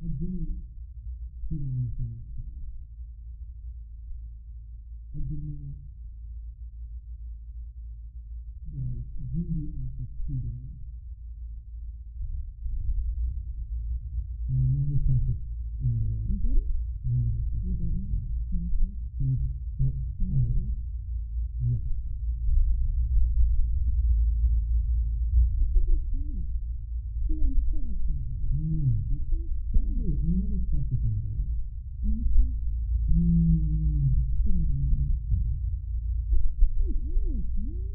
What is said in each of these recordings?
I didn't cheat on you seven times. I did not like do the act of cheating. And I never with anybody else. You didn't? I never slept You anybody else. Handshake? Handshake. Oh, Handshake? yes. I'm freaking sad. See, I'm still upset about I it. know. Okay? Sorry, I never slept with anybody else. Handshake? Um, Steven fucking gross, man.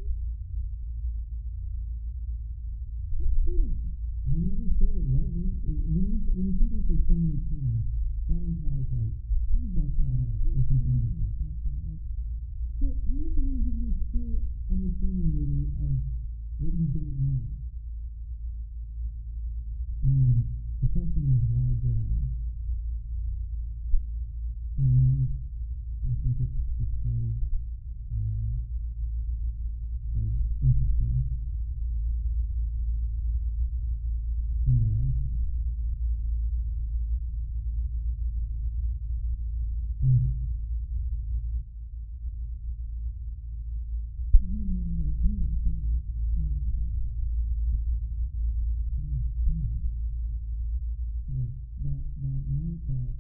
What's cheating? I never said it wasn't. It, when you when something says so many times, that implies like sexuality or something like that. like, So I also want to give you a clear understanding, maybe, of what you don't know. Um, the question is, why did I? And I think it's because um, I was interested in my relationship. Um, why do you want to with me if you were romantic? Look, that that night that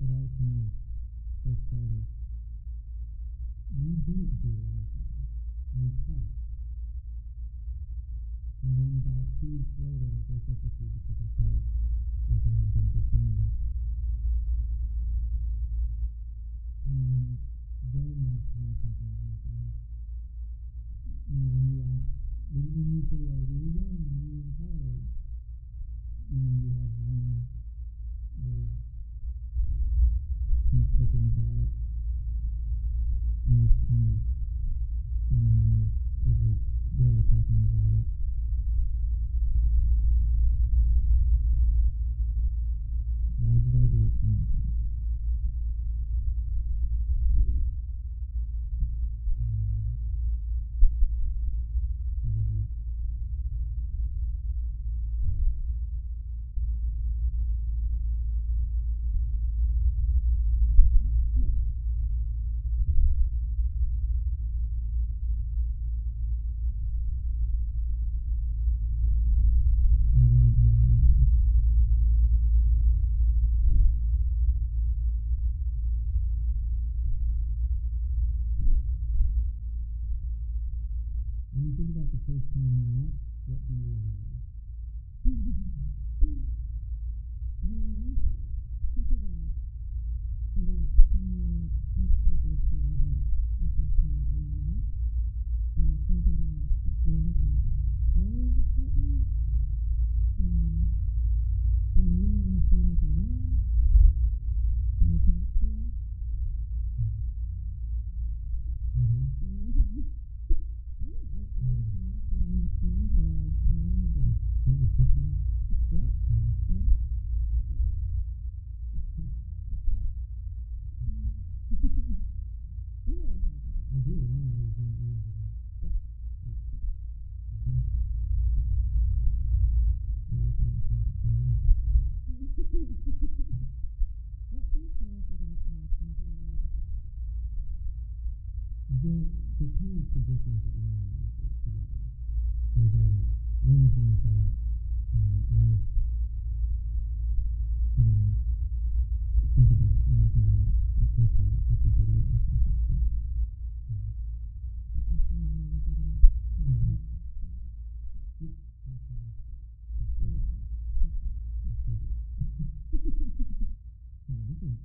that all kind of first started, we didn't do anything. We talked. And then about two weeks later, I you because I felt like I had been. And then that's when something. You know, when you when, when you say college, you know, you have one kind of about it.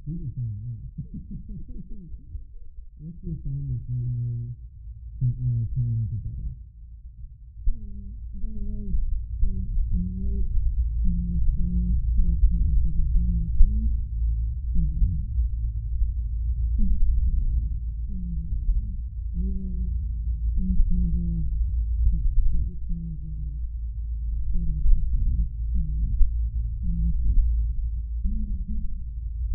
What's your fondest memory from our time together? Um, there was a night when I was at the apartment with Rebecca and. Um, and we were in the corner of text, but you came over and stayed up with me on my feet.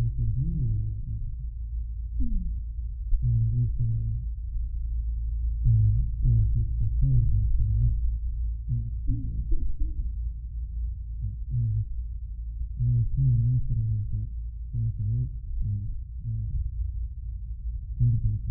I could marry you right now. And you said, um, well, if you propose, I'd say yes. And that's how it was. And I was, and it was kind of nice that I had to walk away from that. And think about that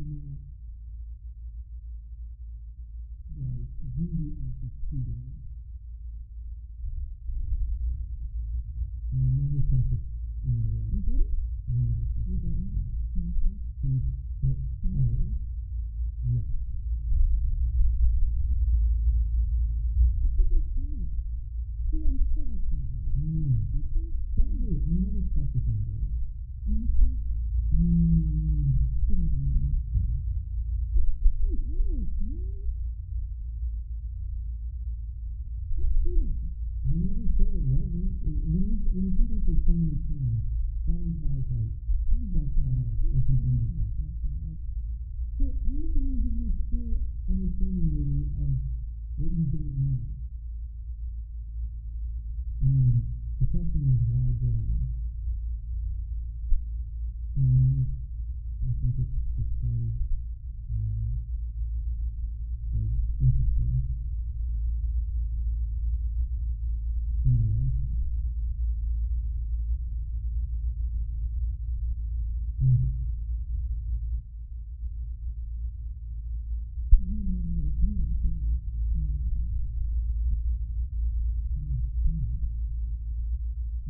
I that implies like or something like that. So I also want to give you a clear understanding, maybe, of what you don't know. Um, the question is, why did I? And I think it's because um, I was interested in my reaction. And why am I under the pain if you were in the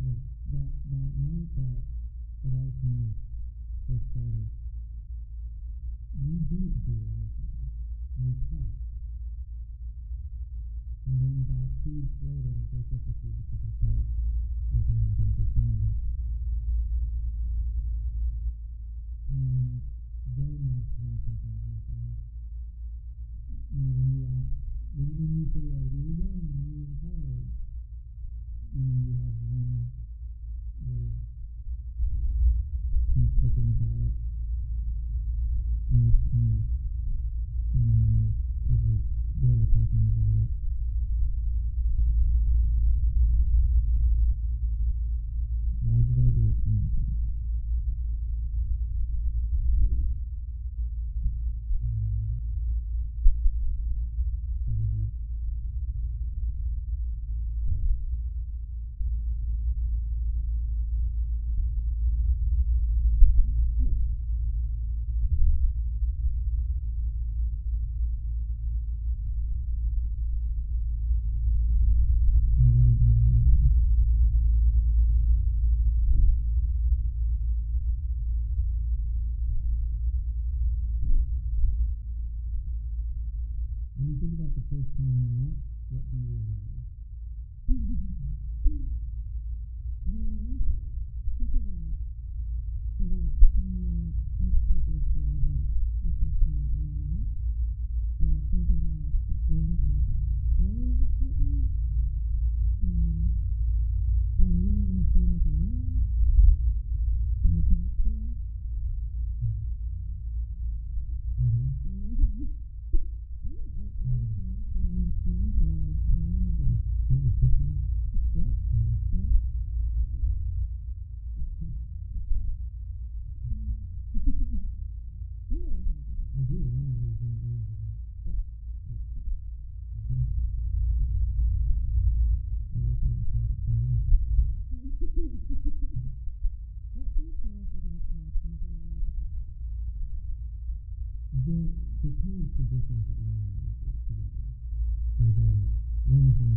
Look, that that night that it all kind of first started, we didn't do anything. We talked. And then about two later, I with you because I felt like I had. And then that's when something happened. You know, when you when, when you like, you're young, you're you know, you have one kind of about it. And it's kind of, first time we met, what do you remember?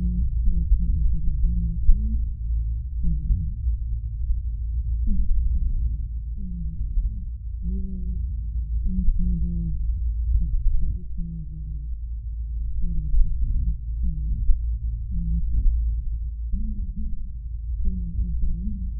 那都看一些啥东西？嗯，嗯，嗯，一个人，一个人看的，看的，一个人看的，一个人看的，嗯，真的是，嗯，挺有意思的。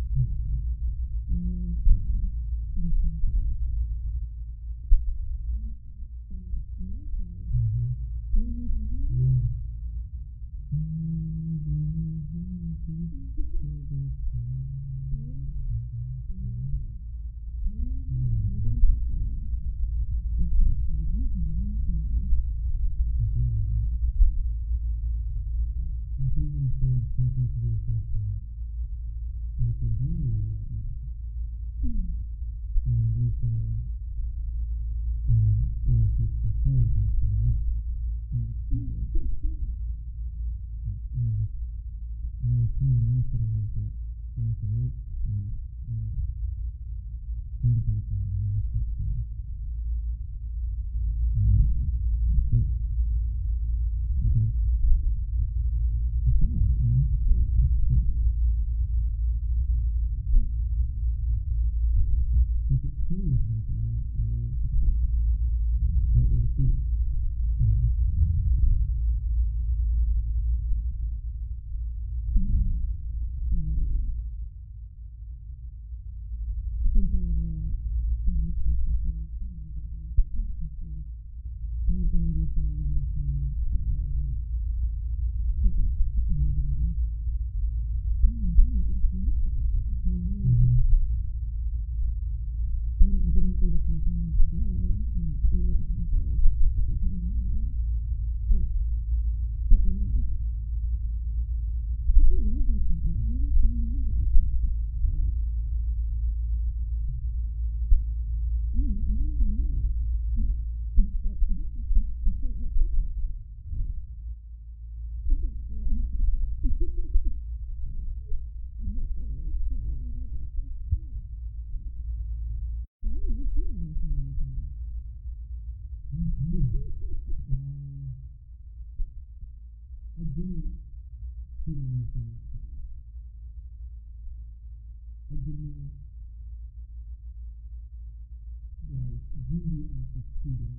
cannot like do the act of cheating.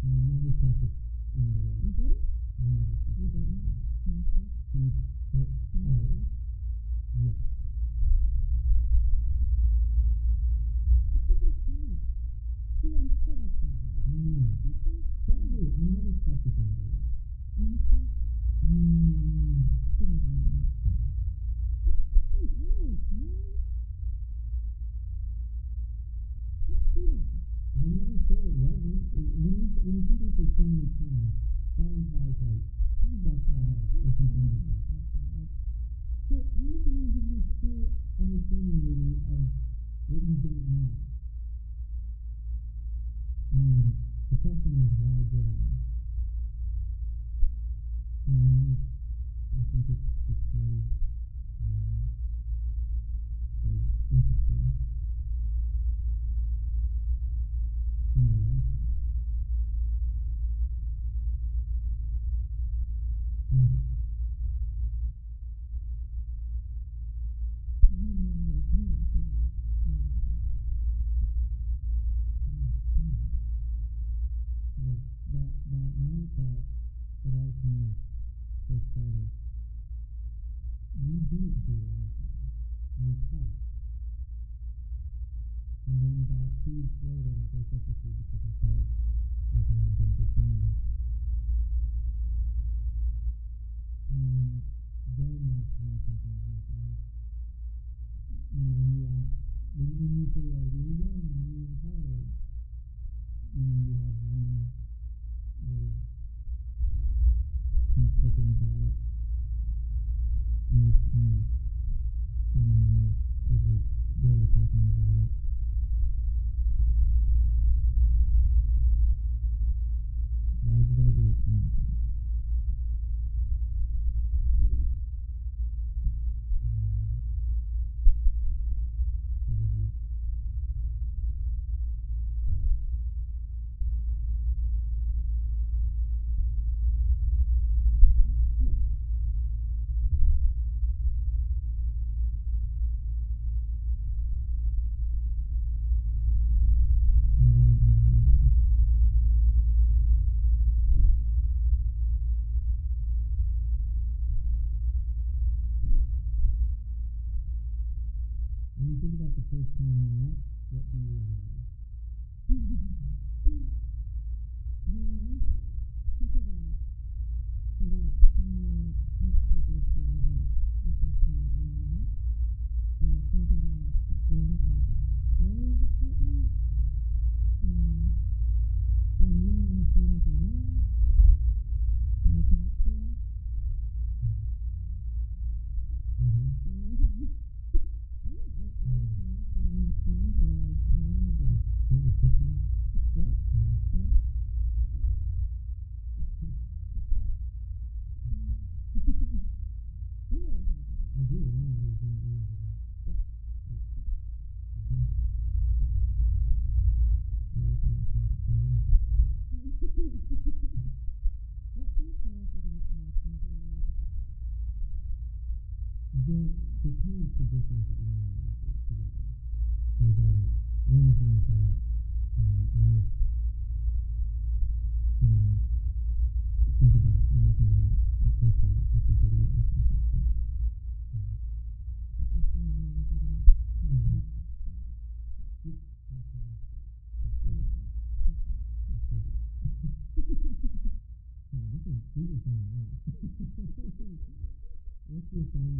And I never slept with anybody else. You didn't? I never slept with anybody else. didn't do anything. And we talked. And then about two weeks later, I broke up with you because I felt like I had been dishonest. And then that's when something happened. You know, when you ask, when, when you say, like, you're young, you're in college, you know, you have one little kind of thinking about it.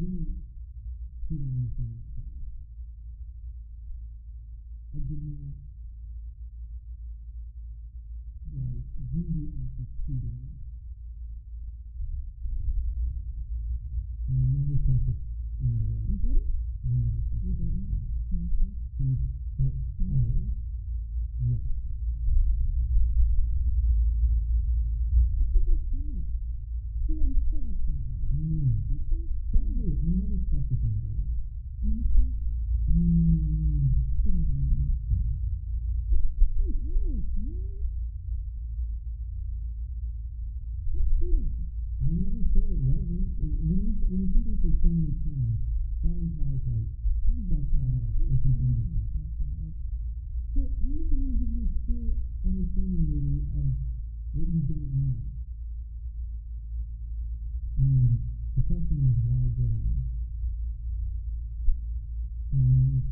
didn't cheat on you. I did not like you the act of cheating And the question is, why did I? And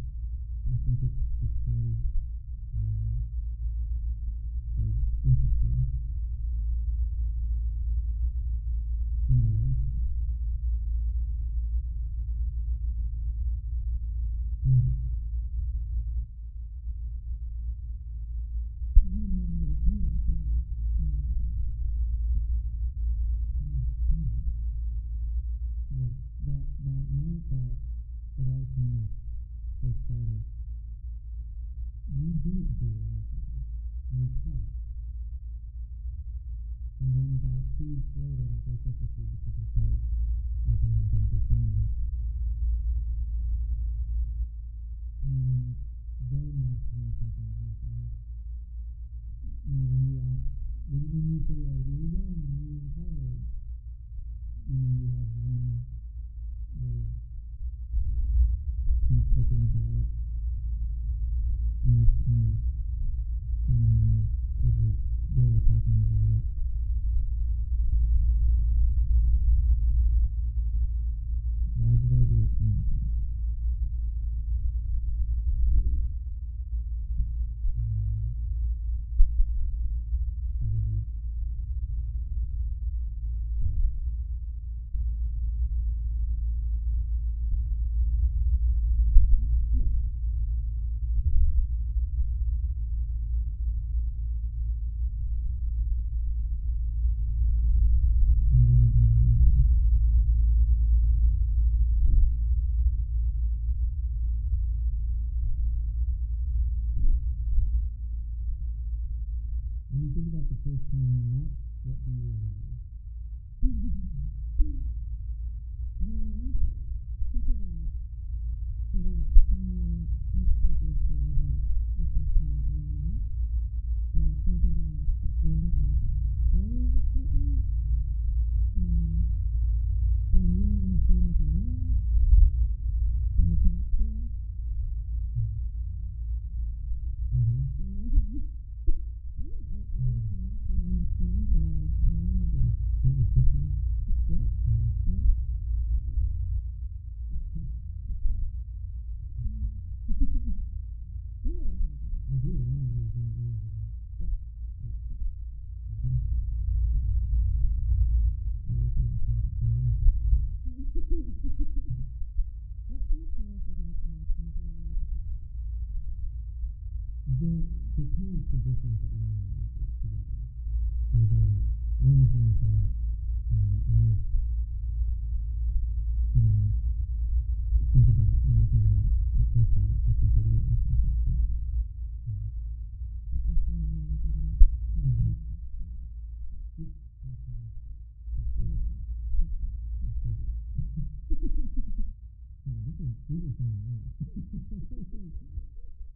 He.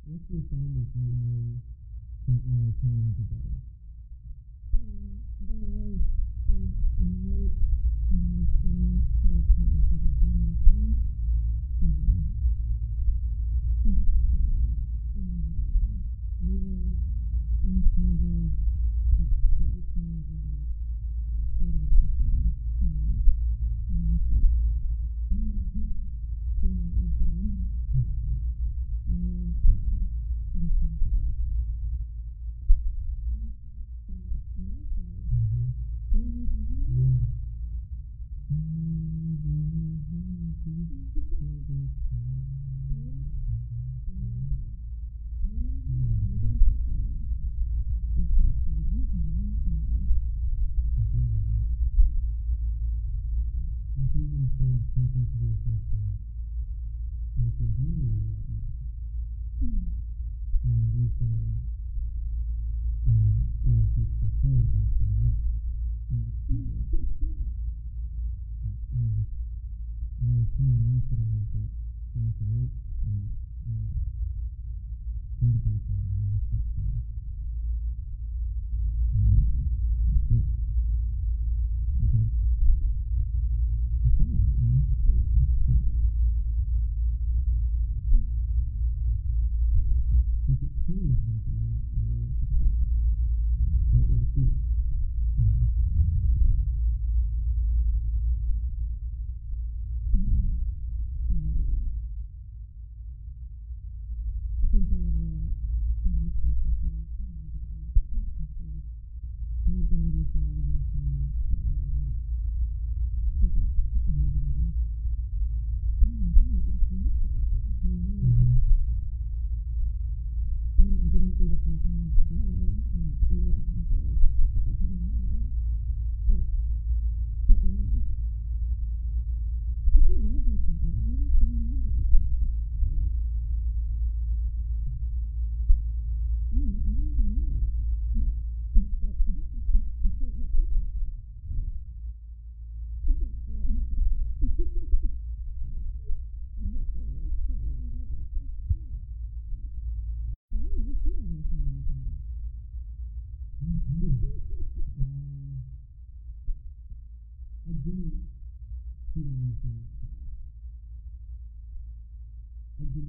What's your fondest memory from our time together? Um, there was a, a night when I was going the appointment for. Um, we were in the middle of pets that you came over and photos me and. I think I said something to the effect of I said, really right now. Mm. And he said, um, well, if you propose, I say yes. And it's like, um, and it was kind of nice that I had to walk away from that and think about that and respect that. Um,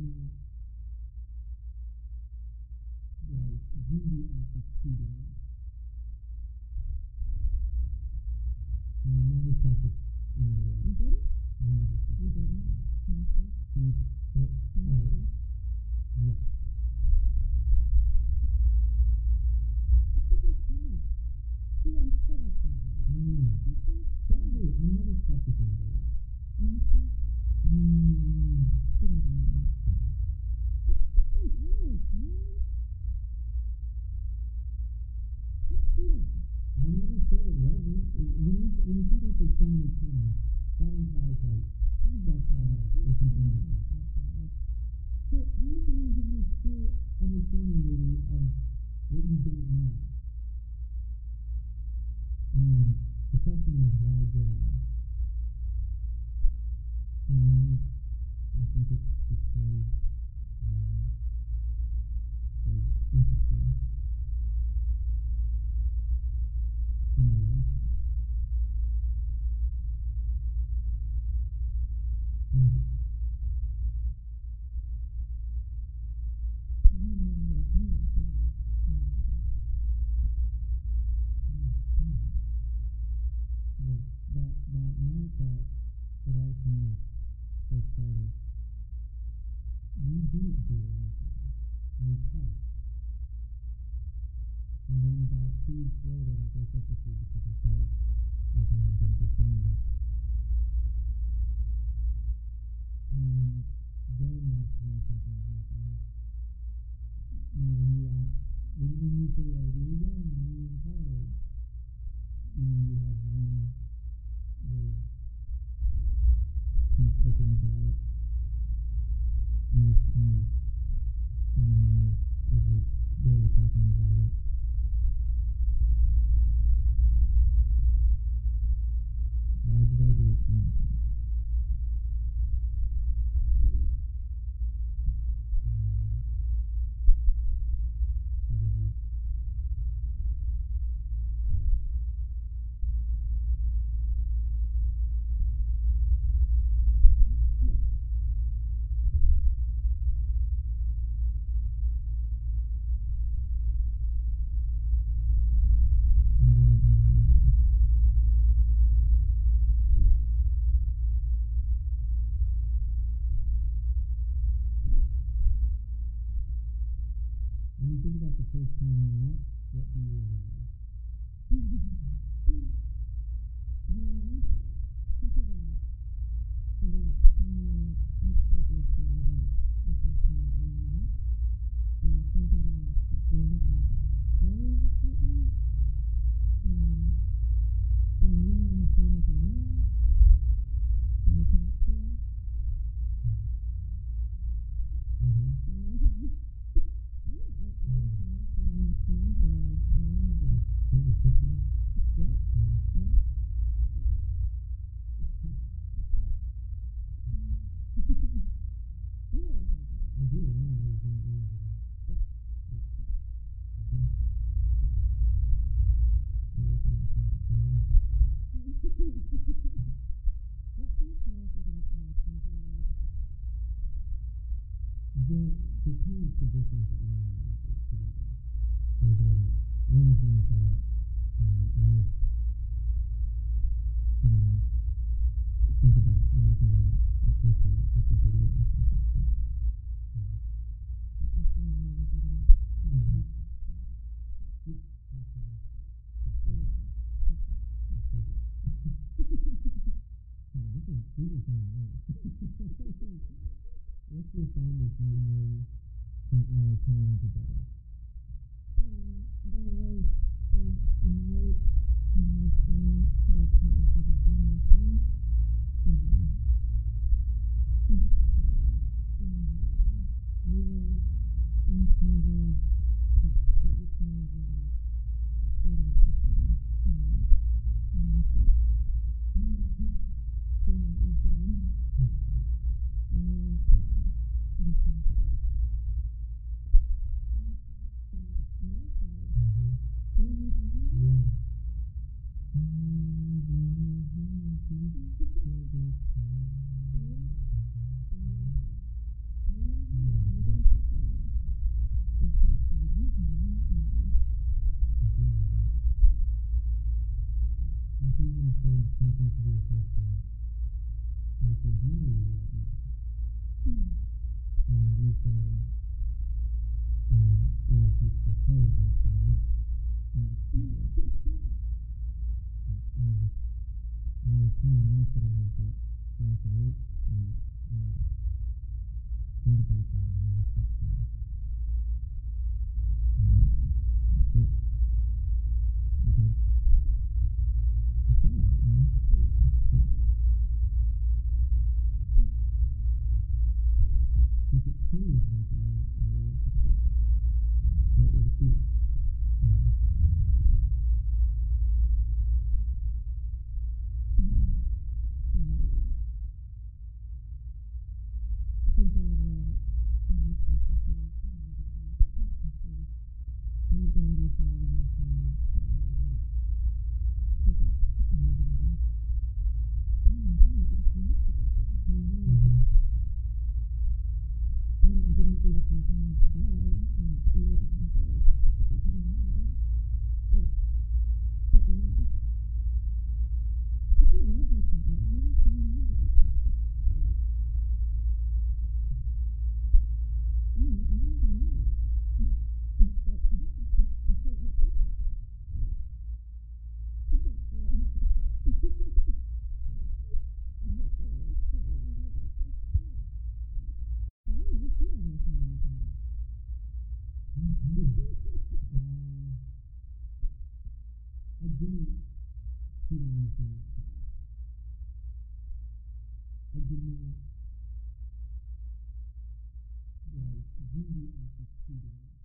Mm-hmm. two weeks later, I broke up with you because I felt like I had been dishonest. And then that's when something happened. You know, when you ask, when, when you say, like, you're young, you're in you know, you have one word kind of thinking about it. And it's kind of Mm-hmm. first time we met, what do you remember? well, think about that time, obviously was the first time we think about being at Billy's apartment, um, and you were on the phone. many things that you know, I miss and think about when I think about like this year, like the good relationship. And, um, um, yeah, that's my yeah, this is these are some nice. Let's refine this memory from our time together. Not like the cheating